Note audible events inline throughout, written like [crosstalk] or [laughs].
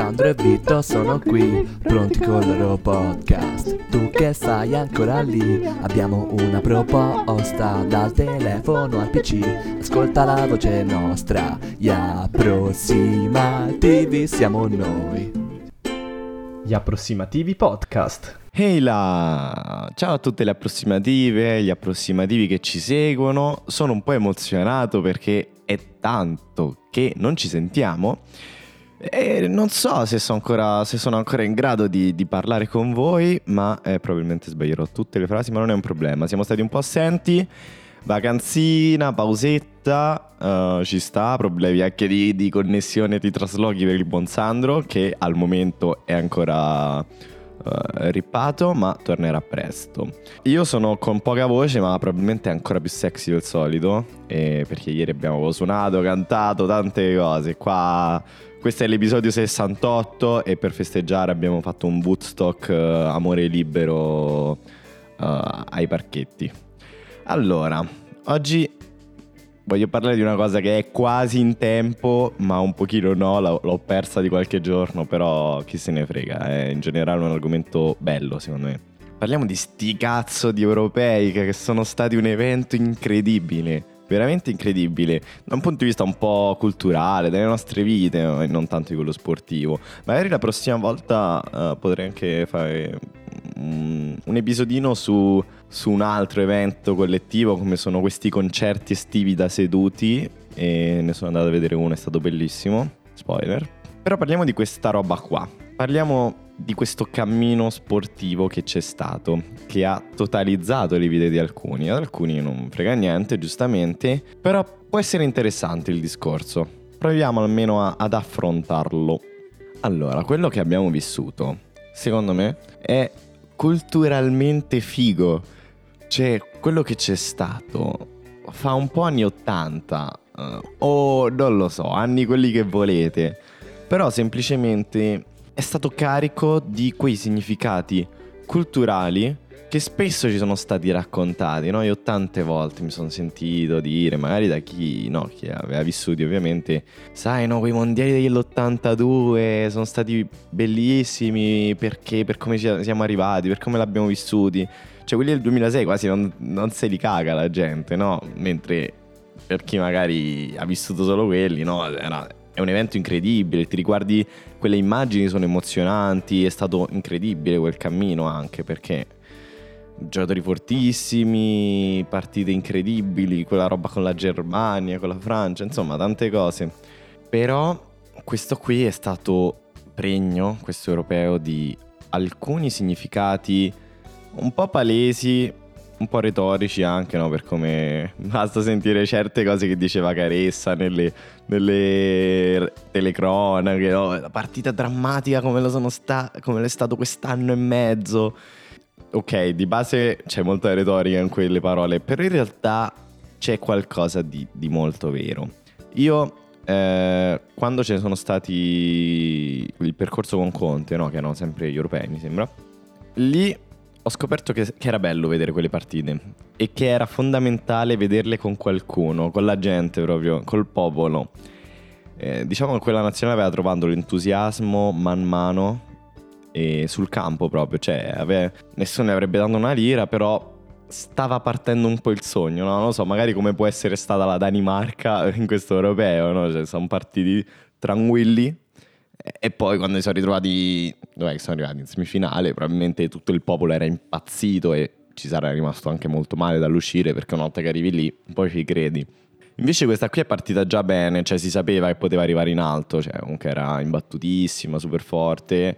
Sandro e Vito sono qui, pronti con il loro podcast. Tu che sei ancora lì, abbiamo una proposta dal telefono al PC. Ascolta la voce nostra, gli approssimativi siamo noi. Gli approssimativi podcast. Ehi là! Ciao a tutte le approssimative, gli approssimativi che ci seguono. Sono un po' emozionato perché è tanto che non ci sentiamo e non so se sono ancora, se sono ancora in grado di, di, parlare con voi, ma eh, probabilmente sbaglierò tutte le frasi, ma non è un problema. Siamo stati un po' assenti, vacanzina, pausetta, uh, ci sta, problemi anche di, di connessione di traslochi per il buon Sandro, che al momento è ancora uh, rippato, ma tornerà presto. Io sono con poca voce, ma probabilmente ancora più sexy del solito, eh, perché ieri abbiamo suonato, cantato, tante cose. Qua questo è l'episodio 68 e per festeggiare abbiamo fatto un Woodstock uh, amore libero uh, ai parchetti. Allora, oggi voglio parlare di una cosa che è quasi in tempo, ma un pochino no, l'ho persa di qualche giorno, però chi se ne frega, è in generale un argomento bello secondo me. Parliamo di sti cazzo di europei che sono stati un evento incredibile, veramente incredibile da un punto di vista un po' culturale, delle nostre vite, e non tanto di quello sportivo. Magari la prossima volta uh, potrei anche fare un, un episodino su, su, un altro evento collettivo come sono questi concerti estivi da seduti e ne sono andato a vedere uno, è stato bellissimo, spoiler. Però parliamo di questa roba qua. Parliamo di questo cammino sportivo che c'è stato, che ha totalizzato le vite di alcuni. Ad alcuni non frega niente, giustamente, però può essere interessante il discorso. Proviamo almeno a, ad affrontarlo. Allora, quello che abbiamo vissuto, secondo me, è culturalmente figo. Cioè, quello che c'è stato fa un po' anni 80 uh, eh, o non lo so, anni quelli che volete. Però semplicemente è stato carico di quei significati culturali che spesso ci sono stati raccontati, no? Io tante volte mi sono sentito dire, magari da chi, no, chi aveva vissuto ovviamente, sai, no, quei mondiali dell'82 sono stati bellissimi perché, per come siamo arrivati, per come l'abbiamo vissuti. Cioè, quelli del 2006 quasi non, non se li caga la gente, no? Mentre per chi magari ha vissuto solo quelli, no? Era, è un evento incredibile, ti riguardi quelle immagini sono emozionanti, è stato incredibile quel cammino anche perché giocatori fortissimi, partite incredibili, quella roba con la Germania, con la Francia, insomma tante cose. Però questo qui è stato pregno, questo europeo, di alcuni significati un po' palesi, un po' retorici anche, no? Per come [laughs] basta sentire certe cose che diceva Caressa nelle, nelle telecronache, no? La partita drammatica come, lo sta, come è stato quest'anno e mezzo ok, di base c'è molta retorica in quelle parole, però in realtà c'è qualcosa di, di molto vero. Io, eh, quando ce ne sono stati il percorso con Conte, no, che erano sempre gli europei, mi sembra, lì ho scoperto che, che, era bello vedere quelle partite e che era fondamentale vederle con qualcuno, con la gente proprio, col popolo. Eh, diciamo che quella nazionale aveva trovato l'entusiasmo man mano e sul campo proprio, cioè ave... nessuno ne avrebbe dato una lira, però stava partendo un po' il sogno, no? Non so, magari come può essere stata la Danimarca [laughs] in questo europeo, no? Cioè, sono partiti tranquilli e poi quando si sono ritrovati, dov'è che sono arrivati? In semifinale, probabilmente tutto il popolo era impazzito e ci sarà rimasto anche molto male dall'uscire perché una volta che arrivi lì, poi ci credi. Invece questa qui è partita già bene, cioè si sapeva che poteva arrivare in alto, cioè comunque era imbattutissima, super forte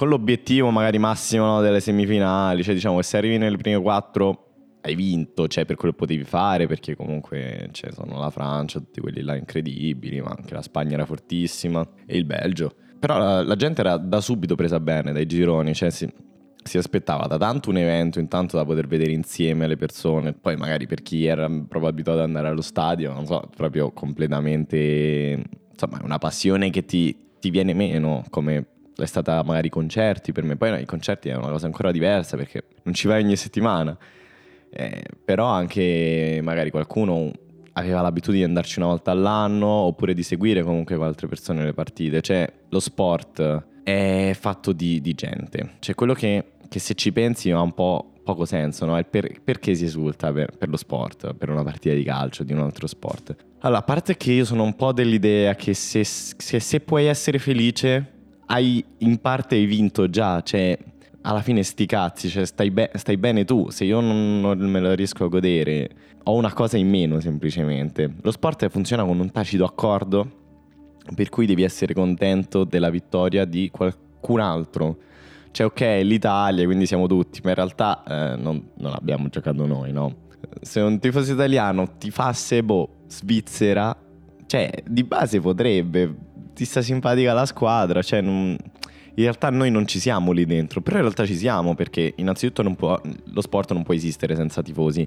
con l'obiettivo magari massimo no, delle semifinali, cioè diciamo che se arrivi nelle prime quattro hai vinto, cioè per quello che potevi fare, perché comunque cioè, sono la Francia, tutti quelli là incredibili, ma anche la Spagna era fortissima e il Belgio. Però la, la gente era da subito presa bene dai gironi, cioè si, si, aspettava da tanto un evento, intanto da poter vedere insieme le persone, poi magari per chi era proprio abituato ad andare allo stadio, non so, proprio completamente, insomma, una passione che ti, ti viene meno come è stata magari i concerti per me, poi no, i concerti è una cosa ancora diversa perché non ci vai ogni settimana, eh, però anche magari qualcuno aveva l'abitudine di andarci una volta all'anno oppure di seguire comunque con altre persone le partite. Cioè, lo sport è fatto di, di gente. Cioè, quello che, che, se ci pensi ha un po' poco senso, no? Per, perché si esulta per, per, lo sport, per una partita di calcio, di un altro sport. Allora, a parte che io sono un po' dell'idea che se, se, se puoi essere felice, hai in parte hai vinto già, cioè alla fine sti cazzi, cioè stai, be- stai bene tu, se io non, non, me lo riesco a godere, ho una cosa in meno semplicemente. Lo sport funziona con un tacito accordo per cui devi essere contento della vittoria di qualcun altro. Cioè ok, l'Italia, quindi siamo tutti, ma in realtà eh, non, non, abbiamo giocato noi, no? Se un tifoso italiano ti fasse, boh, Svizzera, cioè di base potrebbe, ti sta simpatica la squadra, cioè non in realtà noi non ci siamo lì dentro, però in realtà ci siamo perché innanzitutto può, lo sport non può esistere senza tifosi.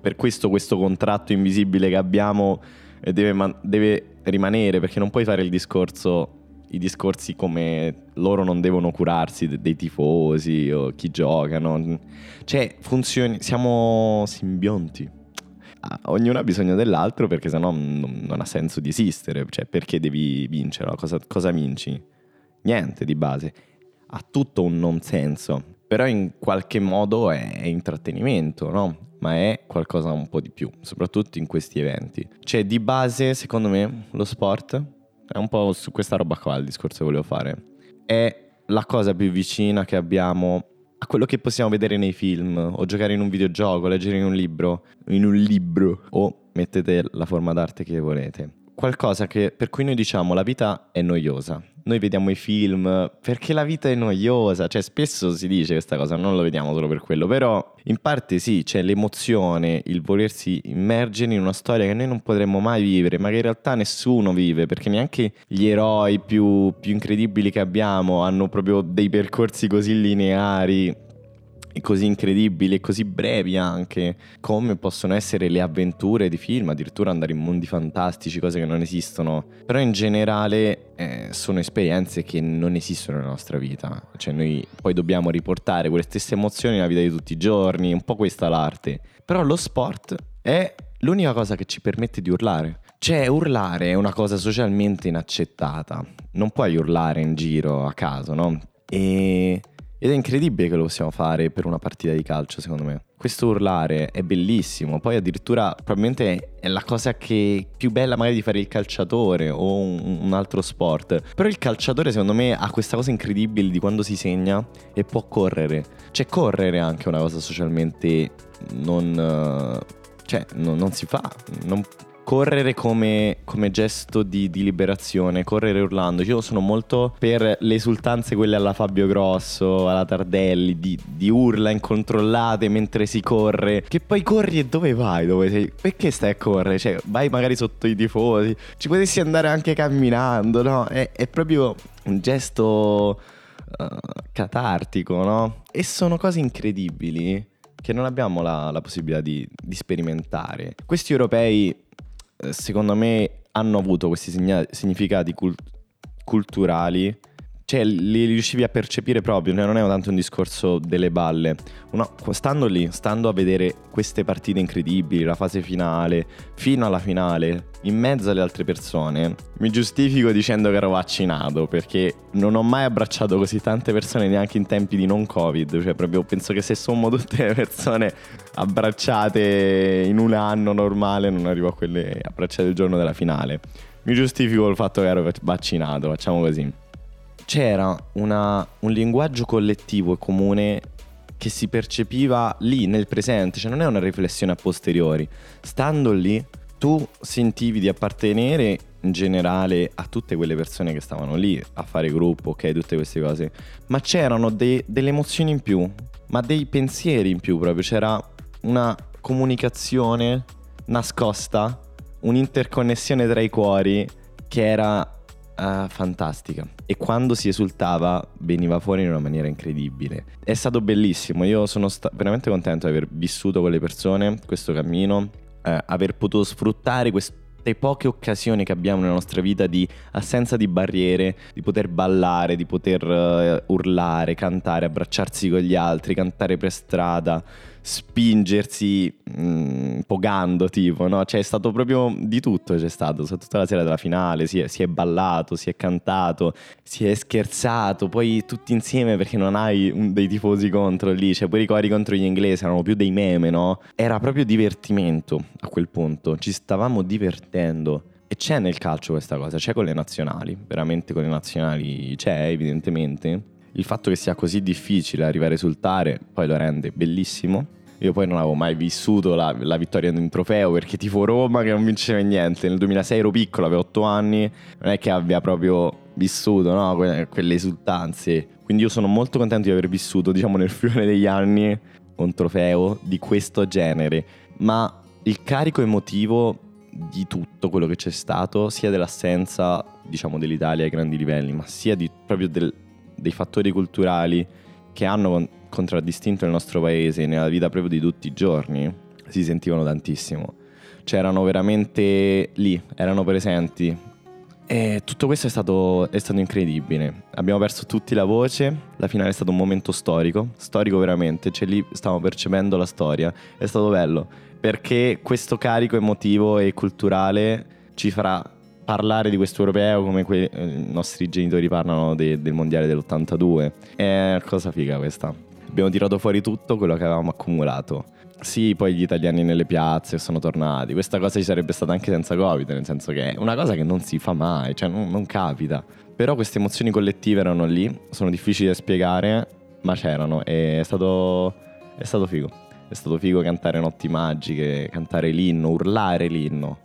Per questo questo contratto invisibile che abbiamo eh, deve, deve rimanere perché non puoi fare il discorso i discorsi come loro non devono curarsi dei tifosi o chi giocano. Cioè, funzioni, siamo simbionti. Ognuno ha bisogno dell'altro perché sennò non, non ha senso di esistere. Cioè, perché devi vincere? Cosa, cosa vinci? Niente di base, ha tutto un non senso, però in qualche modo è intrattenimento, no? Ma è qualcosa un po' di più, soprattutto in questi eventi. Cioè, di base, secondo me, lo sport è un po' su questa roba qua il discorso che volevo fare. È la cosa più vicina che abbiamo a quello che possiamo vedere nei film, o giocare in un videogioco, leggere in un libro, in un libro, o mettete la forma d'arte che volete. Qualcosa che, per cui noi diciamo la vita è noiosa, noi vediamo i film perché la vita è noiosa, cioè spesso si dice questa cosa, non lo vediamo solo per quello, però in parte sì, c'è l'emozione, il volersi immergere in una storia che noi non potremmo mai vivere, ma che in realtà nessuno vive, perché neanche gli eroi più, più incredibili che abbiamo hanno proprio dei percorsi così lineari così incredibili e così brevi anche, come possono essere le avventure di film, addirittura andare in mondi fantastici, cose che non esistono. Però in generale eh, sono esperienze che non esistono nella nostra vita. Cioè noi poi dobbiamo riportare quelle stesse emozioni nella vita di tutti i giorni, un po' questa l'arte. Però lo sport è l'unica cosa che ci permette di urlare. Cioè, urlare è una cosa socialmente inaccettata. Non puoi urlare in giro a caso, no? E ed è incredibile che lo possiamo fare per una partita di calcio, secondo me. Questo urlare è bellissimo. Poi addirittura probabilmente è la cosa che più bella magari di fare il calciatore o un, un altro sport. Però il calciatore secondo me ha questa cosa incredibile di quando si segna e può correre. Cioè correre è anche una cosa socialmente non... Cioè, non, non si fa. Non, correre come, come gesto di, di, liberazione, correre urlando. Io sono molto per le esultanze quelle alla Fabio Grosso, alla Tardelli, di, di, urla incontrollate mentre si corre. Che poi corri e dove vai? Dove sei? Perché stai a correre? Cioè, vai magari sotto i tifosi. Ci potessi andare anche camminando, no? È, è proprio un gesto uh, catartico, no? E sono cose incredibili che non abbiamo la, la possibilità di, di sperimentare. Questi europei secondo me hanno avuto questi signa- significati cult- culturali cioè li riuscivi a percepire proprio, non è tanto un discorso delle balle. Uno, stando lì, stando a vedere queste partite incredibili, la fase finale, fino alla finale, in mezzo alle altre persone, mi giustifico dicendo che ero vaccinato perché non ho mai abbracciato così tante persone neanche in tempi di non Covid, cioè proprio penso che se sommo tutte le persone abbracciate in un anno normale non arrivo a quelle abbracciate il giorno della finale. Mi giustifico il fatto che ero vaccinato, facciamo così c'era una, un linguaggio collettivo e comune che si percepiva lì nel presente, cioè non è una riflessione a posteriori. Stando lì, tu sentivi di appartenere in generale a tutte quelle persone che stavano lì a fare gruppo, ok, tutte queste cose, ma c'erano de- delle emozioni in più, ma dei pensieri in più proprio, c'era una comunicazione nascosta, un'interconnessione tra i cuori che era uh, fantastica e quando si esultava veniva fuori in una maniera incredibile. È stato bellissimo, io sono sta- veramente contento di aver vissuto con le persone questo cammino, uh, aver potuto sfruttare queste poche occasioni che abbiamo nella nostra vita di assenza di barriere, di poter ballare, di poter uh, urlare, cantare, abbracciarsi con gli altri, cantare per strada, spingersi mh, pogando tipo, no? Cioè è stato proprio di tutto c'è stato, soprattutto la sera della finale, si è, si è ballato, si è cantato, si è scherzato, poi tutti insieme perché non hai un, dei tifosi contro lì, cioè poi i cori contro gli inglesi erano più dei meme, no? Era proprio divertimento a quel punto, ci stavamo divertendo. E c'è nel calcio questa cosa, c'è con le nazionali, veramente con le nazionali c'è evidentemente. Il fatto che sia così difficile arrivare a risultare poi lo rende bellissimo. Io poi non avevo mai vissuto la, la vittoria di un trofeo perché tifo Roma che non vinceva niente. Nel 2006 ero piccolo, avevo 8 anni, non è che abbia proprio vissuto no? que- quelle esultanze. Quindi io sono molto contento di aver vissuto, diciamo, nel fiore degli anni un trofeo di questo genere. Ma il carico emotivo di tutto quello che c'è stato, sia dell'assenza, diciamo, dell'Italia ai grandi livelli, ma sia di, proprio del, dei fattori culturali che hanno contraddistinto il nostro paese nella vita proprio di tutti i giorni, si sentivano tantissimo. C'erano veramente lì, erano presenti. E tutto questo è stato, è stato incredibile. Abbiamo perso tutti la voce, la finale è stato un momento storico, storico veramente, cioè lì stavamo percependo la storia, è stato bello, perché questo carico emotivo e culturale ci farà parlare di questo europeo come que- eh, i nostri genitori parlano de- del mondiale dell'82. È cosa figa questa. Abbiamo tirato fuori tutto quello che avevamo accumulato. Sì, poi gli italiani nelle piazze sono tornati. Questa cosa ci sarebbe stata anche senza Covid, nel senso che è una cosa che non si fa mai, cioè non, non capita. Però queste emozioni collettive erano lì, sono difficili da spiegare, ma c'erano e è stato, è stato figo. È stato figo cantare Notti Magiche, cantare l'inno, urlare l'inno.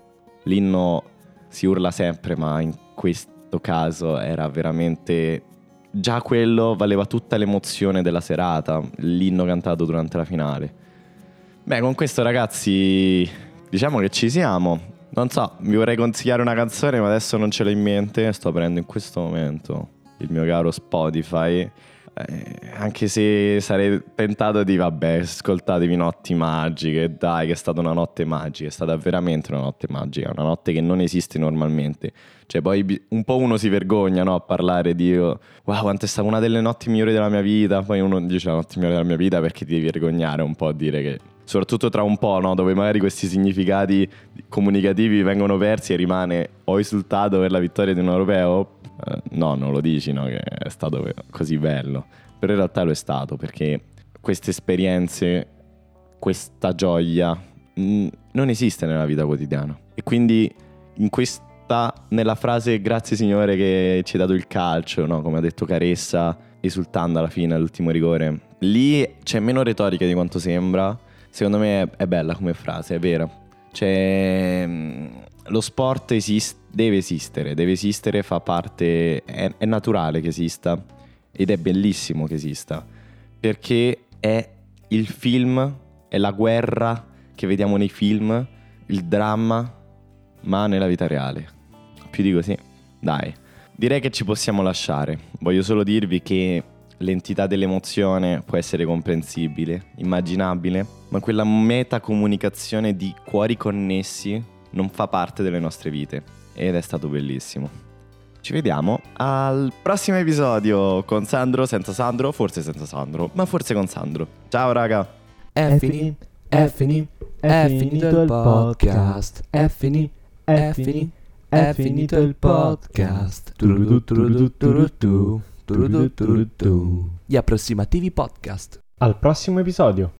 L'inno si urla sempre, ma in questo caso era veramente... Già quello valeva tutta l'emozione della serata, l'inno cantato durante la finale. Beh, con questo ragazzi, diciamo che ci siamo. Non so, vi vorrei consigliare una canzone, ma adesso non ce l'ho in mente. Sto aprendo in questo momento il mio caro Spotify. Eh, anche se sarei tentato di, vabbè, ascoltatevi Notti Magiche, dai, che è stata una notte magica, è stata veramente una notte magica, una notte che non esiste normalmente. Cioè, poi un po' uno si vergogna, no, a parlare di, wow, quanto è stata una delle notti migliori della mia vita, poi uno dice la notte migliore della mia vita perché ti devi vergognare un po' a dire che soprattutto tra un po', no? dove magari questi significati comunicativi vengono persi e rimane ho esultato per la vittoria di un europeo. Eh, no, non lo dici, no? che è stato così bello. Però in realtà lo è stato perché queste esperienze, questa gioia mh, mm, non esiste nella vita quotidiana. E quindi in questa, nella frase grazie Signore che ci hai dato il calcio, no? come ha detto Caressa, esultando alla fine all'ultimo rigore, lì c'è meno retorica di quanto sembra secondo me è, è bella come frase, è vera. Cioè, mm, lo sport esiste, deve esistere, deve esistere, fa parte, è, è naturale che esista ed è bellissimo che esista, perché è il film, è la guerra che vediamo nei film, il dramma, ma nella vita reale. Più di così, dai. Direi che ci possiamo lasciare. Voglio solo dirvi che l'entità dell'emozione può essere comprensibile, immaginabile, ma quella metacomunicazione di cuori connessi non fa parte delle nostre vite ed è stato bellissimo. Ci vediamo al prossimo episodio con Sandro, senza Sandro, forse senza Sandro, ma forse con Sandro. Ciao raga. È finito, è finito, è finito il podcast. È finito, è finito, è finito il podcast. Gli approssimativi podcast. Al prossimo episodio.